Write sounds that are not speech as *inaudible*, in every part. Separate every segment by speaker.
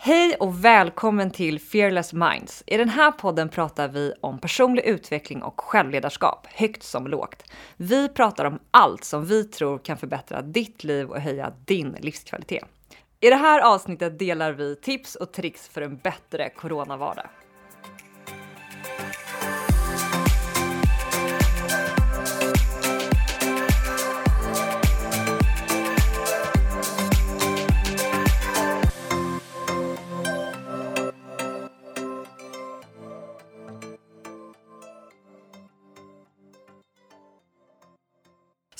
Speaker 1: Hej och välkommen till Fearless Minds. I den här podden pratar vi om personlig utveckling och självledarskap, högt som lågt. Vi pratar om allt som vi tror kan förbättra ditt liv och höja din livskvalitet. I det här avsnittet delar vi tips och tricks för en bättre coronavardag.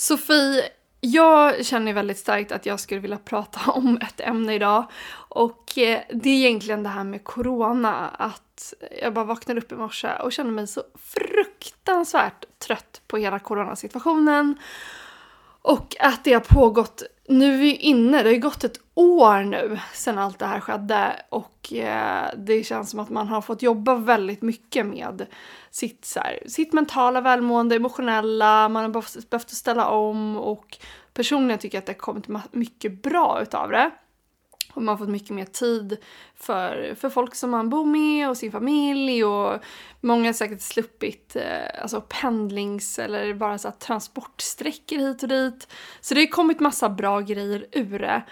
Speaker 2: Sofie, jag känner väldigt starkt att jag skulle vilja prata *laughs* om ett ämne idag. Och eh, det är egentligen det här med corona. Att jag bara vaknade upp i morse och kände mig så fruktansvärt trött på hela coronasituationen. Och att det har pågått, nu är vi inne, det har ju gått ett år nu sedan allt det här skedde och eh, det känns som att man har fått jobba väldigt mycket med sitt, så här, sitt mentala välmående, emotionella, man har behövt, behövt ställa om och personligen tycker jag att det har kommit mycket bra utav det. Och man har fått mycket mer tid för, för folk som man bor med och sin familj och många har säkert sluppit eh, alltså pendlings eller bara så transportsträckor hit och dit. Så det har kommit massa bra grejer ur det.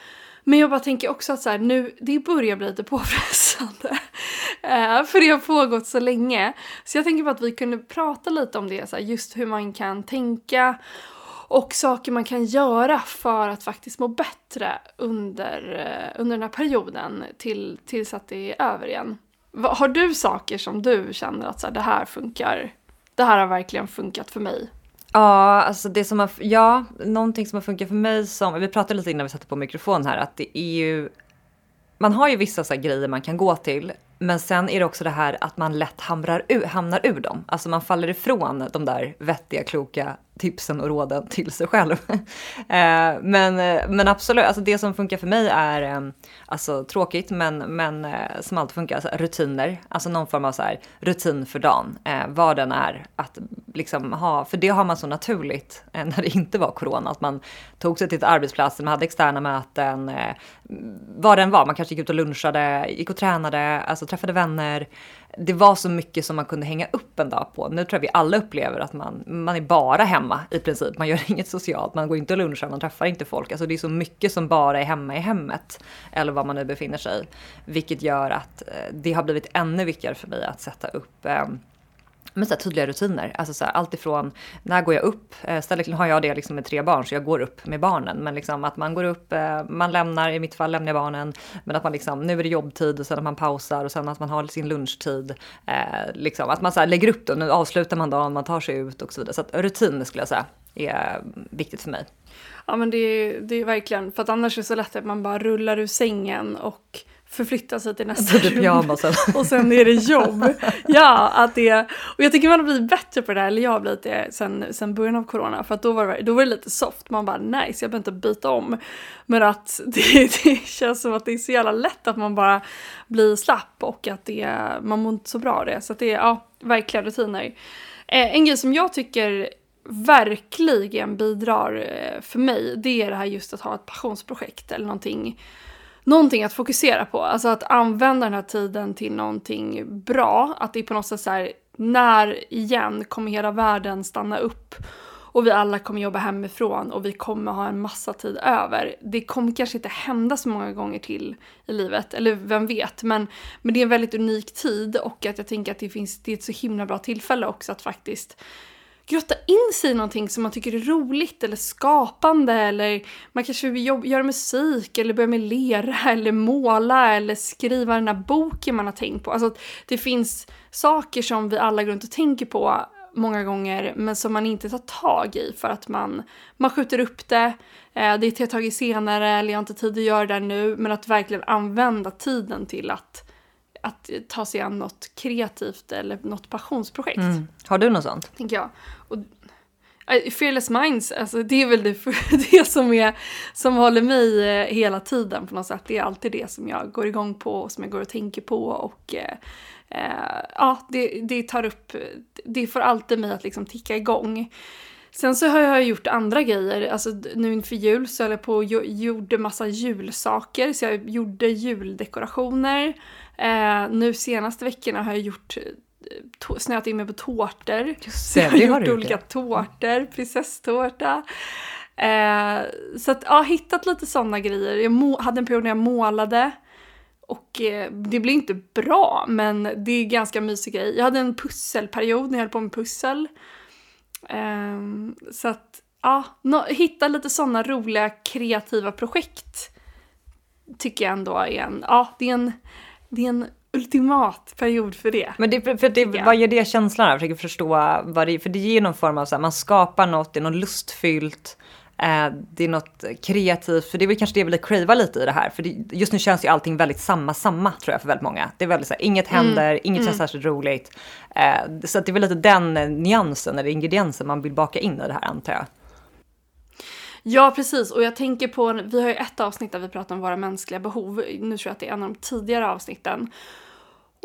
Speaker 2: Men jag bara tänker också att så här, nu, det börjar bli lite påfrestande. *laughs* Eh, för det har pågått så länge. Så jag tänker på att vi kunde prata lite om det, så här, just hur man kan tänka och saker man kan göra för att faktiskt må bättre under, eh, under den här perioden till, tills att det är över igen. Har du saker som du känner att så här, det här funkar, det här har verkligen funkat för mig?
Speaker 1: Ja, alltså det som har, ja, någonting som har funkat för mig som, vi pratade lite innan vi satte på mikrofon här, att det är ju, man har ju vissa så grejer man kan gå till men sen är det också det här att man lätt hamrar ur, hamnar ur dem. Alltså man faller ifrån de där vettiga, kloka tipsen och råden till sig själv. *laughs* Eh, men, eh, men absolut, alltså det som funkar för mig är eh, alltså tråkigt men, men som alltid funkar, alltså rutiner. Alltså någon form av så här, rutin för dagen, vad den är. Att liksom ha, för det har man så naturligt när det inte var corona, att man tog sig till arbetsplatsen, man hade externa möten, vad den var. Man kanske gick ut och lunchade, gick och tränade, alltså träffade vänner det var så mycket som man kunde hänga upp en dag på. Nu tror jag vi alla upplever att man, man är bara hemma i princip. Man gör *laughs* inget socialt, man går inte och lunchar, man träffar inte folk. Alltså det är så mycket som bara är hemma i hemmet. Eller var man nu befinner sig. Vilket gör att eh, det har blivit ännu viktigare för mig att sätta upp eh, men så här tydliga rutiner. Alltså så här, allt ifrån när går jag upp? Eh, istället har jag det liksom med tre barn så jag går upp med barnen. Men liksom att man går upp, eh, man lämnar, i mitt fall lämnar jag barnen. Men att man liksom, nu är det jobbtid och sen att man pausar och sen att man har sin lunchtid. Eh, liksom, att man så här lägger upp det och nu avslutar man dagen, man tar sig ut och så vidare. Så att rutin skulle jag säga är viktigt för mig.
Speaker 2: Ja men det är, det är verkligen, för att annars är det så lätt att man bara rullar ur sängen och förflytta sig till nästa rum. *laughs* och sen är det jobb. Ja, att det, och jag tycker man har blivit bättre på det här, eller jag har blivit det sen, sen början av corona. För att då var, det, då var det lite soft, man bara nice, jag behöver inte byta om. Men att *laughs* det, det känns som att det är så jävla lätt att man bara blir slapp och att det, man mår inte så bra av det. Så att det är, ja, verkliga rutiner. Eh, en grej som jag tycker verkligen bidrar eh, för mig, det är det här just att ha ett passionsprojekt eller någonting någonting att fokusera på. Alltså att använda den här tiden till någonting bra. Att det är på något sätt så här, när igen kommer hela världen stanna upp och vi alla kommer jobba hemifrån och vi kommer ha en massa tid över. Det kommer kanske inte hända så många gånger till i livet, eller vem vet, men, men det är en väldigt unik tid och att jag tänker att det finns, det är ett så himla bra tillfälle också att faktiskt grotta in sig i någonting som man tycker är roligt eller skapande eller man kanske vill göra musik eller börja med lera *laughs* eller måla eller skriva den här boken man har tänkt på. Alltså det finns saker som vi alla går runt och tänker på många gånger men som man inte tar tag i för att man, man skjuter upp det, eh, det tar tag i senare eller jag har inte tid att göra det nu men att verkligen använda tiden till att att ta sig an något kreativt eller något passionsprojekt. Mm.
Speaker 1: Har du något sånt?
Speaker 2: Tänker jag. Och, äh, Fearless Minds, alltså det är väl det, *laughs* det som, är, som håller mig eh, hela tiden på något sätt. Det är alltid det som jag går igång på och som jag går och tänker på och eh, eh, ja, det, det tar upp, det får alltid mig att liksom ticka igång. Sen så har jag gjort andra grejer. Alltså nu inför jul så höll jag på och gjorde massa julsaker. Så jag gjorde juldekorationer. Eh, nu senaste veckorna har jag gjort eh, snöat in mig på tårtor.
Speaker 1: Just det, så jag har gjort
Speaker 2: olika tårtor, prinsesstårta. Eh, så att, ja, hittat lite sådana grejer. Jag hade en period när jag målade. Och eh, det blir inte bra, men det är ganska mysig grej. Jag hade en pusselperiod när jag höll på med pussel. Eh, så att, ja, no, hitta lite sådana roliga kreativa projekt. Tycker jag ändå är en, ja, det är en, det är en ultimat period för det.
Speaker 1: Men det, för det, vad ger det känslan? Jag försöker förstå vad det För det ger någon form av så här, man skapar något, det är något lustfyllt. Eh, det är något kreativt, för det är väl kanske det jag vill crava lite i det här. För det, just nu känns ju allting väldigt samma, samma tror jag för väldigt många. Det är väldigt så här, inget mm. händer, mm. inget mm. känns särskilt roligt. Eh, så det är väl lite den nyansen eller ingrediensen man vill baka in i det här antar jag.
Speaker 2: Ja, precis. Och jag tänker på, vi har ju ett avsnitt där vi pratar om våra mänskliga behov. Nu tror jag att det är en av de tidigare avsnitten.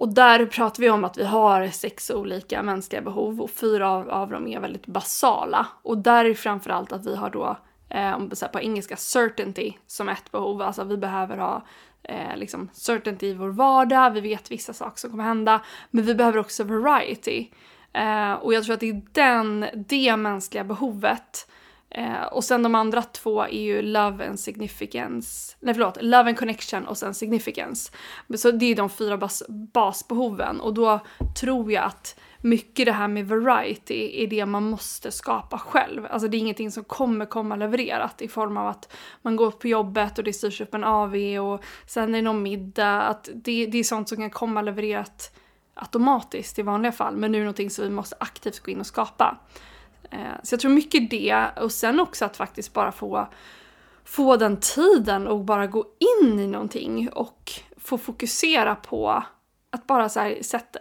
Speaker 2: Och där pratar vi om att vi har sex olika mänskliga behov och fyra av, av dem är väldigt basala. Och där är framförallt att vi har då, eh, om på engelska, certainty som ett behov. Alltså vi behöver ha eh, liksom certainty i vår vardag, vi vet vissa saker som kommer hända. Men vi behöver också variety. Eh, och jag tror att det är den, det mänskliga behovet Eh, och sen de andra två är ju Love and Significance, nej förlåt, Love and Connection och sen Significance. Så det är de fyra bas basbehoven och då tror jag att mycket det här med variety är det man måste skapa själv. Alltså det är ingenting som kommer komma levererat i form av att man går på jobbet och det styrs upp en AV och sen är det någon middag. Att det, det är sånt som kan komma levererat automatiskt i vanliga fall men nu är det någonting som vi måste aktivt gå in och skapa. Eh, så jag tror mycket det. Och sen också att faktiskt bara få, få den tiden och bara gå in i någonting och få fokusera på att bara så här sätta,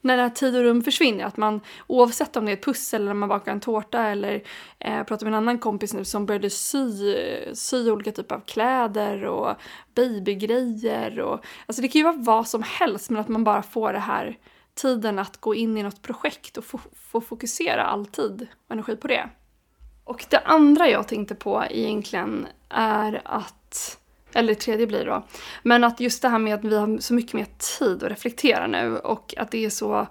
Speaker 2: när det här tid och rum försvinner, att man oavsett om det är ett pussel eller man bakar en tårta eller eh, pratar med en annan kompis nu som började sy, sy olika typer av kläder och babygrejer och alltså det kan ju vara vad som helst men att man bara får det här tiden att gå in i något projekt och få, få fokusera all tid och energi på det. Och det andra jag tänkte på egentligen är att, eller det tredje blir då, men att just det här med att vi har så mycket mer tid att reflektera nu och att det är så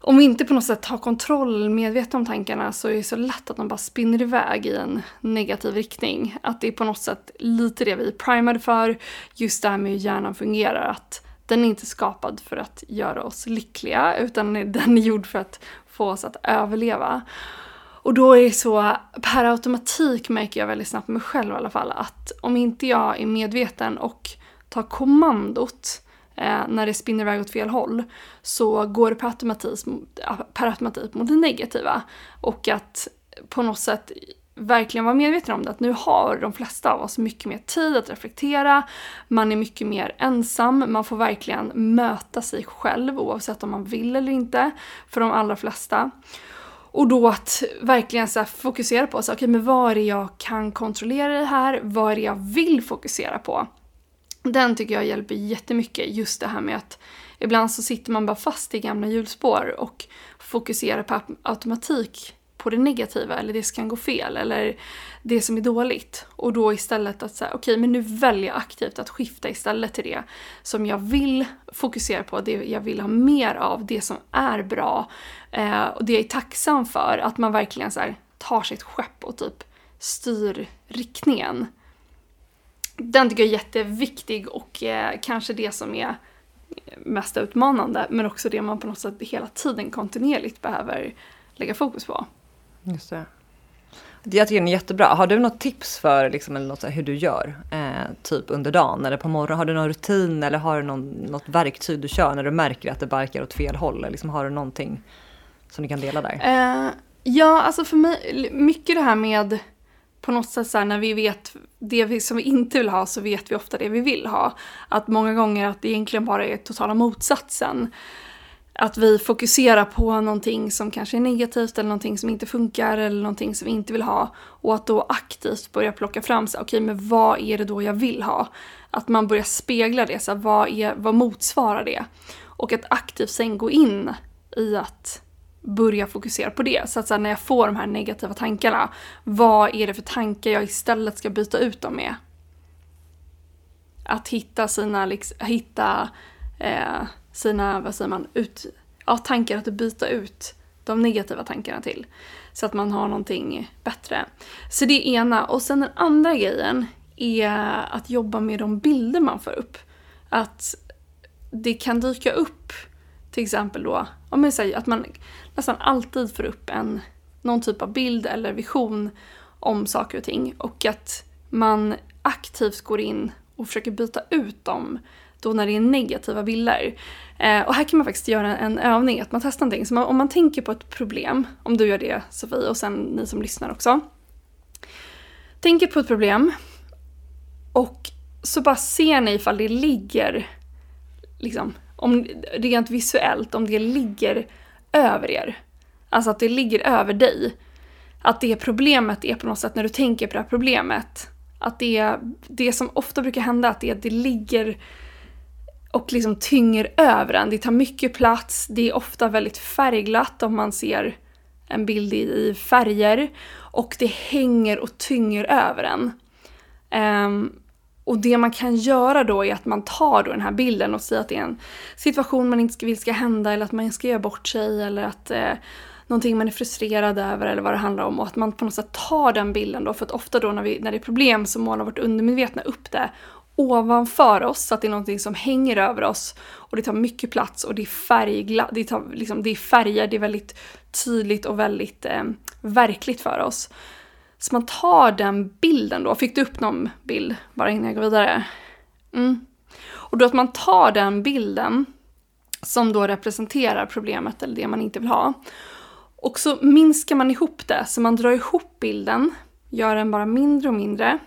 Speaker 2: om vi inte på något sätt har kontroll, medvetna om tankarna, så är det så lätt att de bara spinner iväg i en negativ riktning. Att det är på något sätt lite det vi är primade för, just det här med hur hjärnan fungerar. Att den är inte skapad för att göra oss lyckliga utan den är gjord för att få oss att överleva. Och då är det så, per automatik märker jag väldigt snabbt med mig själv i alla fall, att om inte jag är medveten och tar kommandot eh, när det spinner iväg åt fel håll så går det per automatik, per automatik mot det negativa. Och att på något sätt verkligen vara medveten om det, att nu har de flesta av oss mycket mer tid att reflektera, man är mycket mer ensam, man får verkligen möta sig själv oavsett om man vill eller inte, för de allra flesta. Och då att verkligen så fokusera på, så, okay, men vad är det jag kan kontrollera det här, vad är det jag vill fokusera på? Den tycker jag hjälper jättemycket, just det här med att ibland så sitter man bara fast i gamla hjulspår och fokuserar på automatik på det negativa eller det som kan gå fel eller det som är dåligt. Och då istället att säga, okej okay, men nu väljer jag aktivt att skifta istället till det som jag vill fokusera på, det jag vill ha mer av, det som är bra eh, och det jag är tacksam för. Att man verkligen så här, tar sitt skepp och typ styr riktningen. Den tycker jag är jätteviktig och eh, kanske det som är mest utmanande men också det man på något sätt hela tiden kontinuerligt behöver lägga fokus på.
Speaker 1: Just det. Jag tycker den är jättebra. Har du något tips för liksom, eller något, hur du gör? Eh, typ under dagen eller på morgonen? Har du någon rutin eller har du någon, något verktyg du kör när du märker att det barkar åt fel håll? Liksom, har du någonting som du kan dela där?
Speaker 2: Eh, ja, alltså för mig, mycket det här med på något sätt så här, när vi vet det vi, som vi inte vill ha så vet vi ofta det vi vill ha. Att många gånger att det egentligen bara är totala motsatsen att vi fokuserar på någonting som kanske är negativt eller någonting som inte funkar eller någonting som vi inte vill ha. Och att då aktivt börja plocka fram så okej okay, men vad är det då jag vill ha? Att man börjar spegla det, så här, vad, är, vad motsvarar det? Och att aktivt sen gå in i att börja fokusera på det. Så att så här, när jag får de här negativa tankarna, vad är det för tankar jag istället ska byta ut dem med? Att hitta sina, liksom, hitta eh, sina, vad säger man, ut, ja, tankar att byta ut de negativa tankarna till. Så att man har någonting bättre. Så det är ena. Och sen den andra grejen är att jobba med de bilder man får upp. Att det kan dyka upp till exempel då, om jag säger att man nästan alltid får upp en, någon typ av bild eller vision om saker och ting och att man aktivt går in och försöker byta ut dem då när det är negativa bilder. Eh, och här kan man faktiskt göra en övning, att man testar någonting. Så man, om man tänker på ett problem, om du gör det Sofie och sen ni som lyssnar också. Tänker på ett problem och så bara ser ni ifall det ligger, liksom, om, rent visuellt, om det ligger över er. Alltså att det ligger över dig. Att det problemet är på något sätt, när du tänker på det här problemet, att det, det som ofta brukar hända, att det, det ligger och liksom tynger över en. Det tar mycket plats, det är ofta väldigt färgglatt om man ser en bild i, färger. Och det hänger och tynger över en. Um, ehm, och det man kan göra då är att man tar då den här bilden och säger att det är en situation man inte vill ska hända eller att man ska göra bort sig eller att eh, någonting man är frustrerad över eller vad det handlar om. Och att man på något sätt tar den bilden då. För att ofta då när, vi, när det är problem så målar vårt undermedvetna upp det ovanför oss så att det är någonting som hänger över oss och det tar mycket plats och det är färgglatt, det, tar, liksom, det är färger, det är väldigt tydligt och väldigt eh, verkligt för oss. Så man tar den bilden då, fick du upp någon bild bara innan jag går vidare? Mm. Och då att man tar den bilden som då representerar problemet eller det man inte vill ha. Och så minskar man ihop det, så man drar ihop bilden, gör den bara mindre och mindre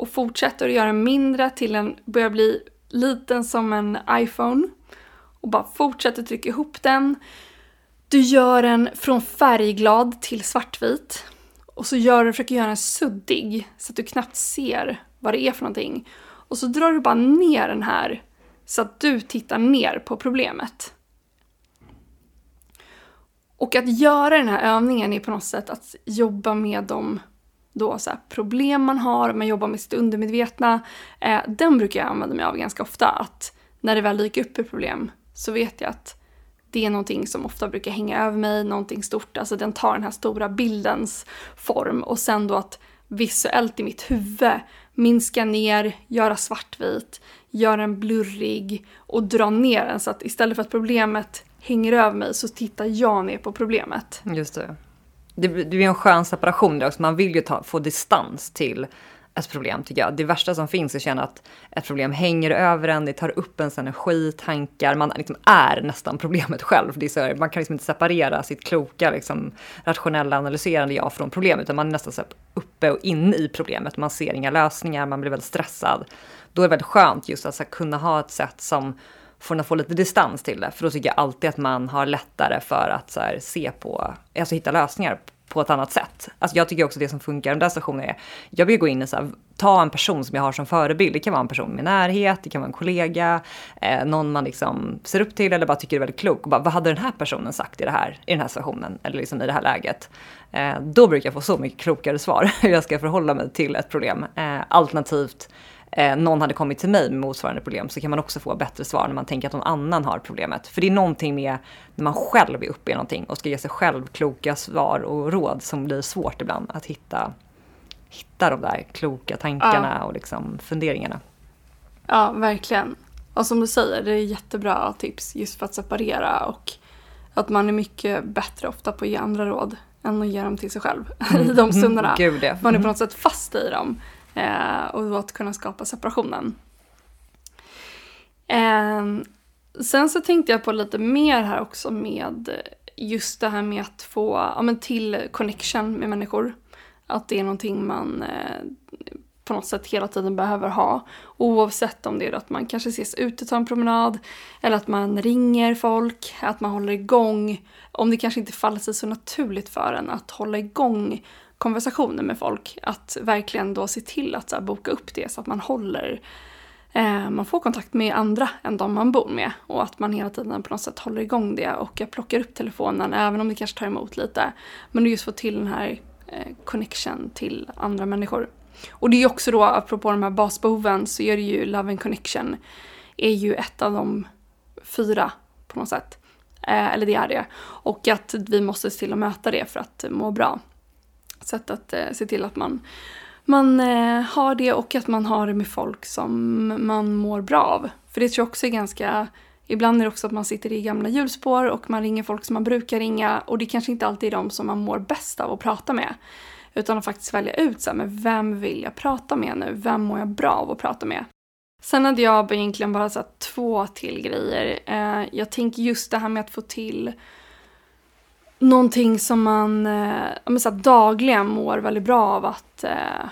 Speaker 2: och fortsätter att göra mindre till en, börjar bli liten som en iPhone och bara fortsätter trycka ihop den. Du gör den från färgglad till svartvit och så gör du, försöker göra den suddig så att du knappt ser vad det är för någonting. Och så drar du bara ner den här så att du tittar ner på problemet. Och att göra den här övningen är på något sätt att jobba med de då så problem man har, man jobbar med sitt undermedvetna. Eh, den brukar jag använda mig av ganska ofta. Att när det väl dyker upp ett problem så vet jag att det är någonting som ofta brukar hänga över mig, någonting stort. Alltså den tar den här stora bildens form och sen då att visuellt i mitt huvud minska ner, göra svartvit, göra den blurrig och dra ner den så att istället för att problemet hänger över mig så tittar jag ner på problemet.
Speaker 1: Just det. Det, det är en skön separation där också. Man vill ju ta, få distans till ett problem tycker jag. Det värsta som finns är att känna att ett problem hänger över en, det tar upp ens energi, tankar, man liksom är nästan problemet själv. Det är så, man kan liksom inte separera sitt kloka, liksom, rationella, analyserande jag från problemet, utan man är nästan så uppe och inne i problemet. Man ser inga lösningar, man blir väldigt stressad. Då är det väldigt skönt just att så, kunna ha ett sätt som får att få lite distans till det. För då tycker jag alltid att man har lättare för att så här, se på, alltså hitta lösningar på ett annat sätt. Alltså jag tycker också det som funkar i den där stationen är, jag vill gå in och så här, ta en person som jag har som förebild. Det kan vara en person i min närhet, det kan vara en kollega, eh, någon man liksom ser upp till eller bara tycker är väldigt klok. Och bara, vad hade den här personen sagt i, det här, i den här situationen eller liksom i det här läget? Eh, då brukar jag få så mycket klokare svar *laughs* hur jag ska förhålla mig till ett problem. Eh, alternativt eh, någon hade kommit till mig med motsvarande problem så kan man också få bättre svar när man tänker att någon annan har problemet. För det är någonting med när man själv är uppe i någonting och ska ge sig själv kloka svar och råd som blir svårt ibland att hitta, hitta de där kloka tankarna ja. och liksom funderingarna.
Speaker 2: Ja, verkligen. Och som du säger, det är jättebra tips just för att separera och att man är mycket bättre ofta på att ge andra råd än att ge dem till sig själv *laughs* i de stunderna.
Speaker 1: Gud, ja.
Speaker 2: Man är på något sätt fast i dem. Eh, och att kunna skapa separationen. Eh, sen så tänkte jag på lite mer här också med just det här med att få ja, men till connection med människor. Att det är någonting man eh, på något sätt hela tiden behöver ha. Oavsett om det är att man kanske ses ute och tar en promenad, eller att man ringer folk, att man håller igång. Om det kanske inte faller sig så naturligt för en att hålla igång konversationer med folk. Att verkligen då se till att så här, boka upp det så att man håller eh, man får kontakt med andra än de man bor med och att man hela tiden på något sätt håller igång det och jag plockar upp telefonen även om det kanske tar emot lite. Men just få till den här eh, connection till andra människor. Och det är också då, apropå de här basbehoven, så är det ju Love and Connection är ju ett av de fyra på något sätt. Eh, eller det är det. Och att vi måste se till att möta det för att må bra. Sätt att, att eh, se till att man, man eh, har det och att man har det med folk som man mår bra av. För det tror jag också är ganska Ibland är det också att man sitter i gamla hjulspår och man ringer folk som man brukar ringa och det kanske inte alltid är de som man mår bäst av att prata med. Utan att faktiskt välja ut så här, men vem vill jag prata med nu? Vem mår jag bra av att prata med? Sen hade jag egentligen bara så två till grejer. Eh, jag tänker just det här med att få till någonting som man eh, så dagligen mår väldigt bra av att eh,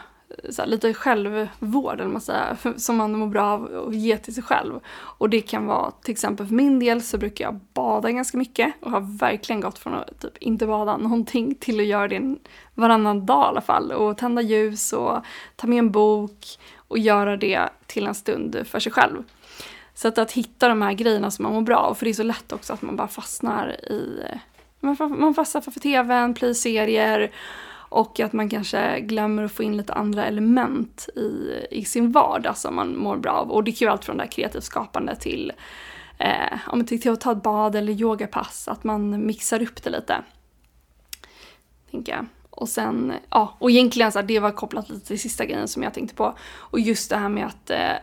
Speaker 2: så här, lite självvård, eller man säger, som man mår bra av att ge till sig själv. Och det kan vara, till exempel för min del så brukar jag bada ganska mycket och har verkligen gått från att typ inte bada någonting *laughs* till att göra det varannan dag i alla fall. Och tända ljus och ta med en bok och göra det till en stund för sig själv. Så att, att hitta de här grejerna som man mår bra av, för det är så lätt också att man bara fastnar i eh, man fastnar för tvn, play-serier och att man kanske glömmer att få in lite andra element i, i sin vardag som man mår bra av. Och det kan ju allt från det här kreativt skapande till, eh, till att ta ett bad eller yogapass, att man mixar upp det lite. Tänker jag. Och sen, ja, och egentligen så här, det var kopplat lite till sista grejen som jag tänkte på. Och just det här med att eh,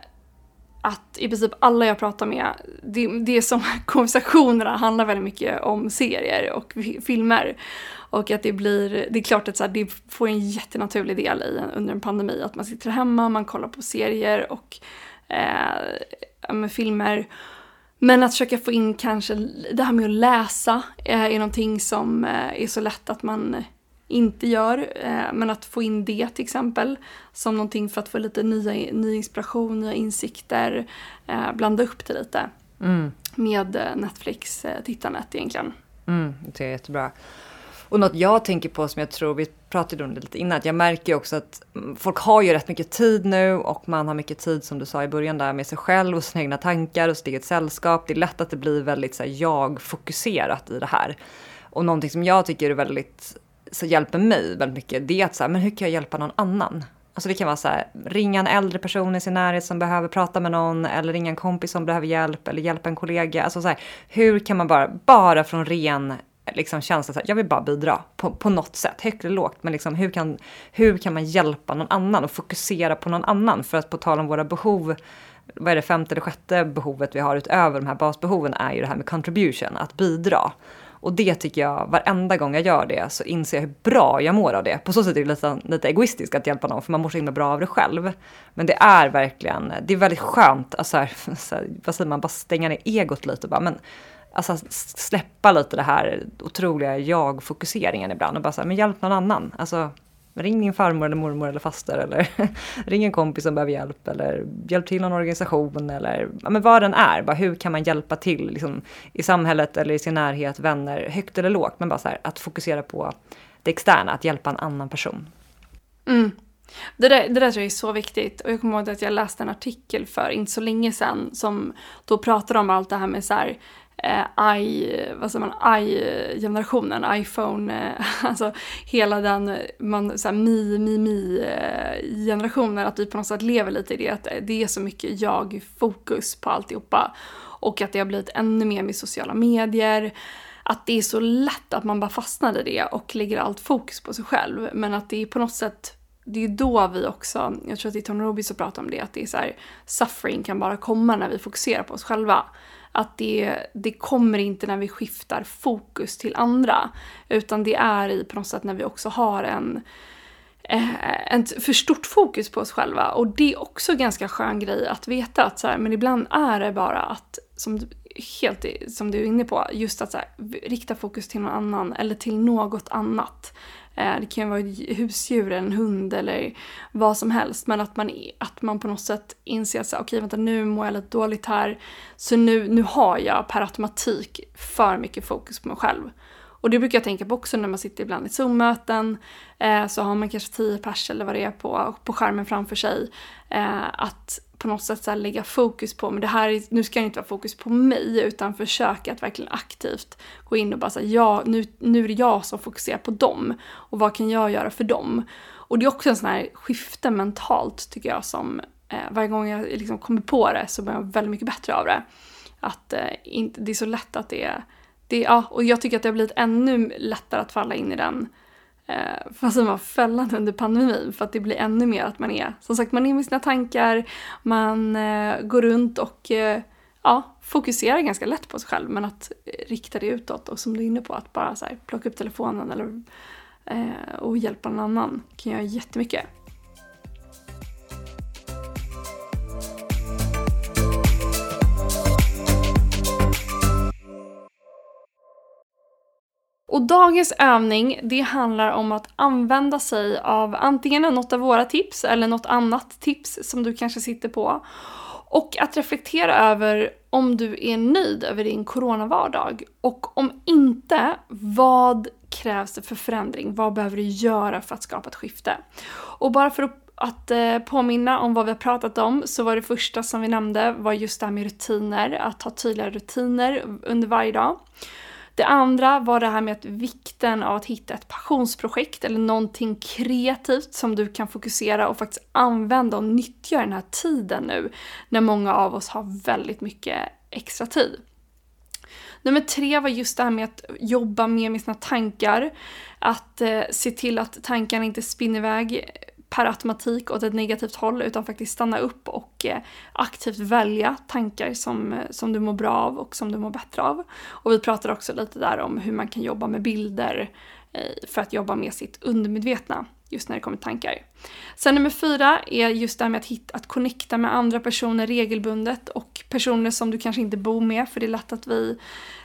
Speaker 2: att i princip alla jag pratar med, det, det är som *laughs* konversationerna handlar väldigt mycket om serier och filmer. Och att det blir, det är klart att så här, det får en jättenaturlig del i, under en pandemi, att man sitter hemma, man kollar på serier och eh, med filmer. Men att försöka få in kanske det här med att läsa eh, är någonting som eh, är så lätt att man inte gör. Eh, men att få in det till exempel som någonting för att få lite nya, ny inspiration, nya insikter, eh, blanda upp det lite mm. med eh, Netflix-tittandet egentligen.
Speaker 1: Mm, det är jättebra. Och något jag tänker på som jag tror, vi pratade om det lite innan, att jag märker ju också att mm, folk har ju rätt mycket tid nu och man har mycket tid som du sa i början där med sig själv och sina egna tankar och sitt eget sällskap. Det är lätt att det blir väldigt jag-fokuserat i det här. Och någonting som jag tycker är väldigt som hjälper mig väldigt mycket, det är att så här, men hur kan jag hjälpa någon annan? Alltså det kan vara så här, ringa en äldre person i sin närhet som behöver prata med någon, eller ringa en kompis som behöver hjälp, eller hjälpa en kollega. Alltså så här, hur kan man bara, bara från ren liksom känsla, så här, jag vill bara bidra på, på något sätt, högt eller lågt, men liksom hur kan, hur kan man hjälpa någon annan och fokusera på någon annan? För att på tal om våra behov, vad är det femte eller sjätte behovet vi har utöver de här basbehoven är ju det här med contribution, att bidra. Och det tycker jag, varenda gång jag gör det så inser jag hur bra jag mår av det. På så sätt är det lite, lite egoistiskt att hjälpa någon, för man mår så himla bra av det själv. Men det är verkligen, det är väldigt skönt, alltså, här, *laughs* här, vad säger man, bara stänga ner egot lite och bara, men alltså släppa lite det här otroliga jag-fokuseringen ibland och bara säga, men hjälp någon annan. Alltså, ring din farmor eller mormor eller faster eller *laughs* ring en kompis som behöver hjälp eller hjälp till någon organisation eller ja, men vad den är. Bara hur kan man hjälpa till liksom, i samhället eller i sin närhet, vänner, högt eller lågt. Men bara så här, att fokusera på det externa, att hjälpa en annan person.
Speaker 2: Mm. Det där, det där tror jag är så viktigt. Och jag kommer ihåg att jag läste en artikel för inte så länge sedan som då pratade om allt det här med så här, eh, i, vad säger man, i-generationen, iPhone, eh, *laughs* alltså hela den, man, så mi, mi, mi eh, generationen, att vi på något sätt lever lite i det, att det är så mycket jag-fokus på alltihopa. Och att det har blivit ännu mer med sociala medier, att det är så lätt att man bara fastnar i det och lägger allt fokus på sig själv. Men att det är på något sätt det är då vi också, jag tror att det är Tony Robbins som pratar om det, att det är så här, suffering kan bara komma när vi fokuserar på oss själva att det, det kommer inte när vi skiftar fokus till andra. Utan det är i på något sätt när vi också har en, eh, ett för stort fokus på oss själva. Och det är också en ganska skön grej att veta att så här, men ibland är det bara att, som, helt som du är inne på, just att så här, rikta fokus till någon annan eller till något annat. Eh, det kan ju vara ett husdjur, en hund eller vad som helst. Men att man, att man på något sätt inser att okej okay, vänta nu mår jag lite dåligt här. Så nu, nu har jag per automatik för mycket fokus på mig själv. Och det brukar jag tänka på också när man sitter ibland i Zoom-möten. Eh, så har man kanske tio pers eller vad det är på, på skärmen framför sig. Eh, att på något sätt så lägga fokus på, men det här, nu ska det inte vara fokus på mig utan försöka att verkligen aktivt gå in och bara säga ja, nu, nu är det jag som fokuserar på dem och vad kan jag göra för dem? Och det är också en sån här skifte mentalt tycker jag som eh, varje gång jag liksom kommer på det så blir jag väldigt mycket bättre av det. Att eh, inte, det är så lätt att det är, det, ja, och jag tycker att det har blivit ännu lättare att falla in i den eh, fast man fällan under pandemin för att det blir ännu mer att man är, som sagt man är med sina tankar, man eh, går runt och eh, ja, fokuserar ganska lätt på sig själv men att rikta det utåt och som du är inne på att bara så här, plocka upp telefonen eller, eh, och hjälpa någon annan kan göra jättemycket. Och dagens övning, det handlar om att använda sig av antingen något av våra tips eller något annat tips som du kanske sitter på. Och att reflektera över om du är nöjd över din coronavardag. Och om inte, vad krävs det för förändring? Vad behöver du göra för att skapa ett skifte? Och bara för att att eh, påminna om vad vi har pratat om så var det första som vi nämnde var just det här med rutiner, att ha tydliga rutiner under varje dag. Det andra var det här med att vikten av att hitta ett passionsprojekt eller någonting kreativt som du kan fokusera och faktiskt använda och nyttja den här tiden nu när många av oss har väldigt mycket extra tid. Nummer tre var just det här med att jobba mer med sina tankar. Att eh, se till att tankarna inte spinner iväg per automatik åt ett negativt håll utan faktiskt stanna upp och eh, aktivt välja tankar som, eh, som du mår bra av och som du mår bättre av. Och vi pratar också lite där om hur man kan jobba med bilder eh, för att jobba med sitt undermedvetna just när det kommer tankar. Sen nummer fyra är just det här med att, hitta, att connecta med andra personer regelbundet och personer som du kanske inte bor med för det är lätt att vi,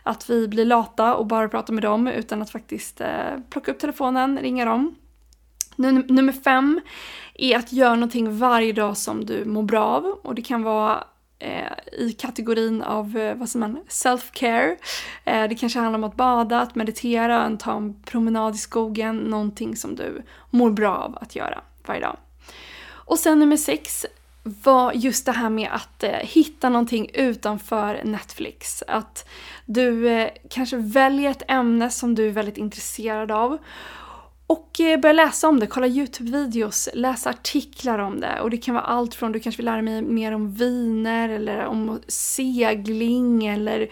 Speaker 2: att vi blir lata och bara pratar med dem utan att faktiskt eh, plocka upp telefonen, ringa dem. Nummer fem är att göra någonting varje dag som du mår bra av och det kan vara eh, i kategorin av eh, vad säger man, self-care. Eh, det kanske handlar om att bada, att meditera, att ta en promenad i skogen, någonting som du mår bra av att göra varje dag. Och sen nummer sex var just det här med att eh, hitta någonting utanför Netflix. Att du eh, kanske väljer ett ämne som du är väldigt intresserad av och eh, börja läsa om det, kolla YouTube-videos, läsa artiklar om det. Och det kan vara allt från, du kanske vill lära dig mer om viner eller om segling eller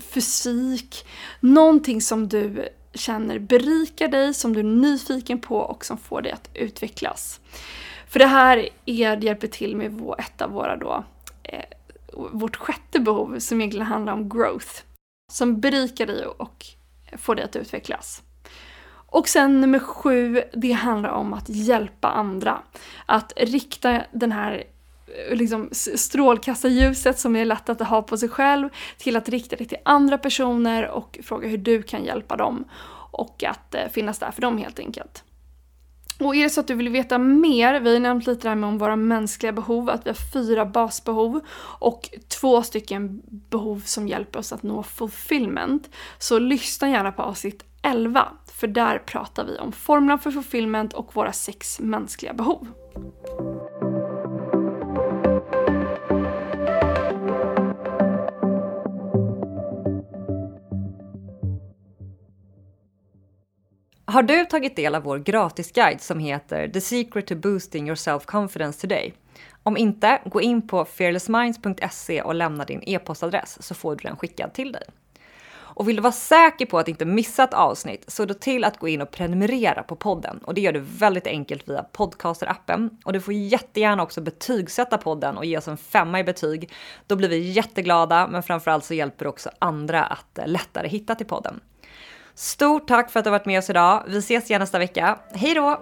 Speaker 2: fysik. Någonting som du känner berikar dig, som du är nyfiken på och som får dig att utvecklas. För det här är, hjälper till med ett av våra då, eh, vårt sjätte behov som egentligen handlar om growth. Som berikar dig och får dig att utvecklas. Och sen nummer sju, det handlar om att hjälpa andra. Att rikta den här eh, liksom, strålkastarljuset som är lätt att ha på sig själv till att rikta det till andra personer och fråga hur du kan hjälpa dem. Och att eh, finnas där för dem helt enkelt. Och är det så att du vill veta mer, vi har nämnt lite det här med om våra mänskliga behov, att vi har fyra basbehov och två stycken behov som hjälper oss att nå fulfillment. Så lyssna gärna på avsnitt 11 för där pratar vi om formlerna för fulfillment och våra sex mänskliga behov.
Speaker 1: Har du tagit del av vår gratisguide som heter The Secret to Boosting Your Self-Confidence Today? Om inte, gå in på fearlessminds.se och lämna din e-postadress så får du den skickad till dig. Och vill du vara säker på att inte missa ett avsnitt så då till att gå in och prenumerera på podden. Och det gör du väldigt enkelt via Podcaster-appen. Och du får jättegärna också betygsätta podden och ge oss en femma i betyg. Då blir vi jätteglada, men framförallt så hjälper du också andra att eh, lättare hitta till podden. Stort tack för att du har varit med oss idag. Vi ses igen nästa vecka. Hej då!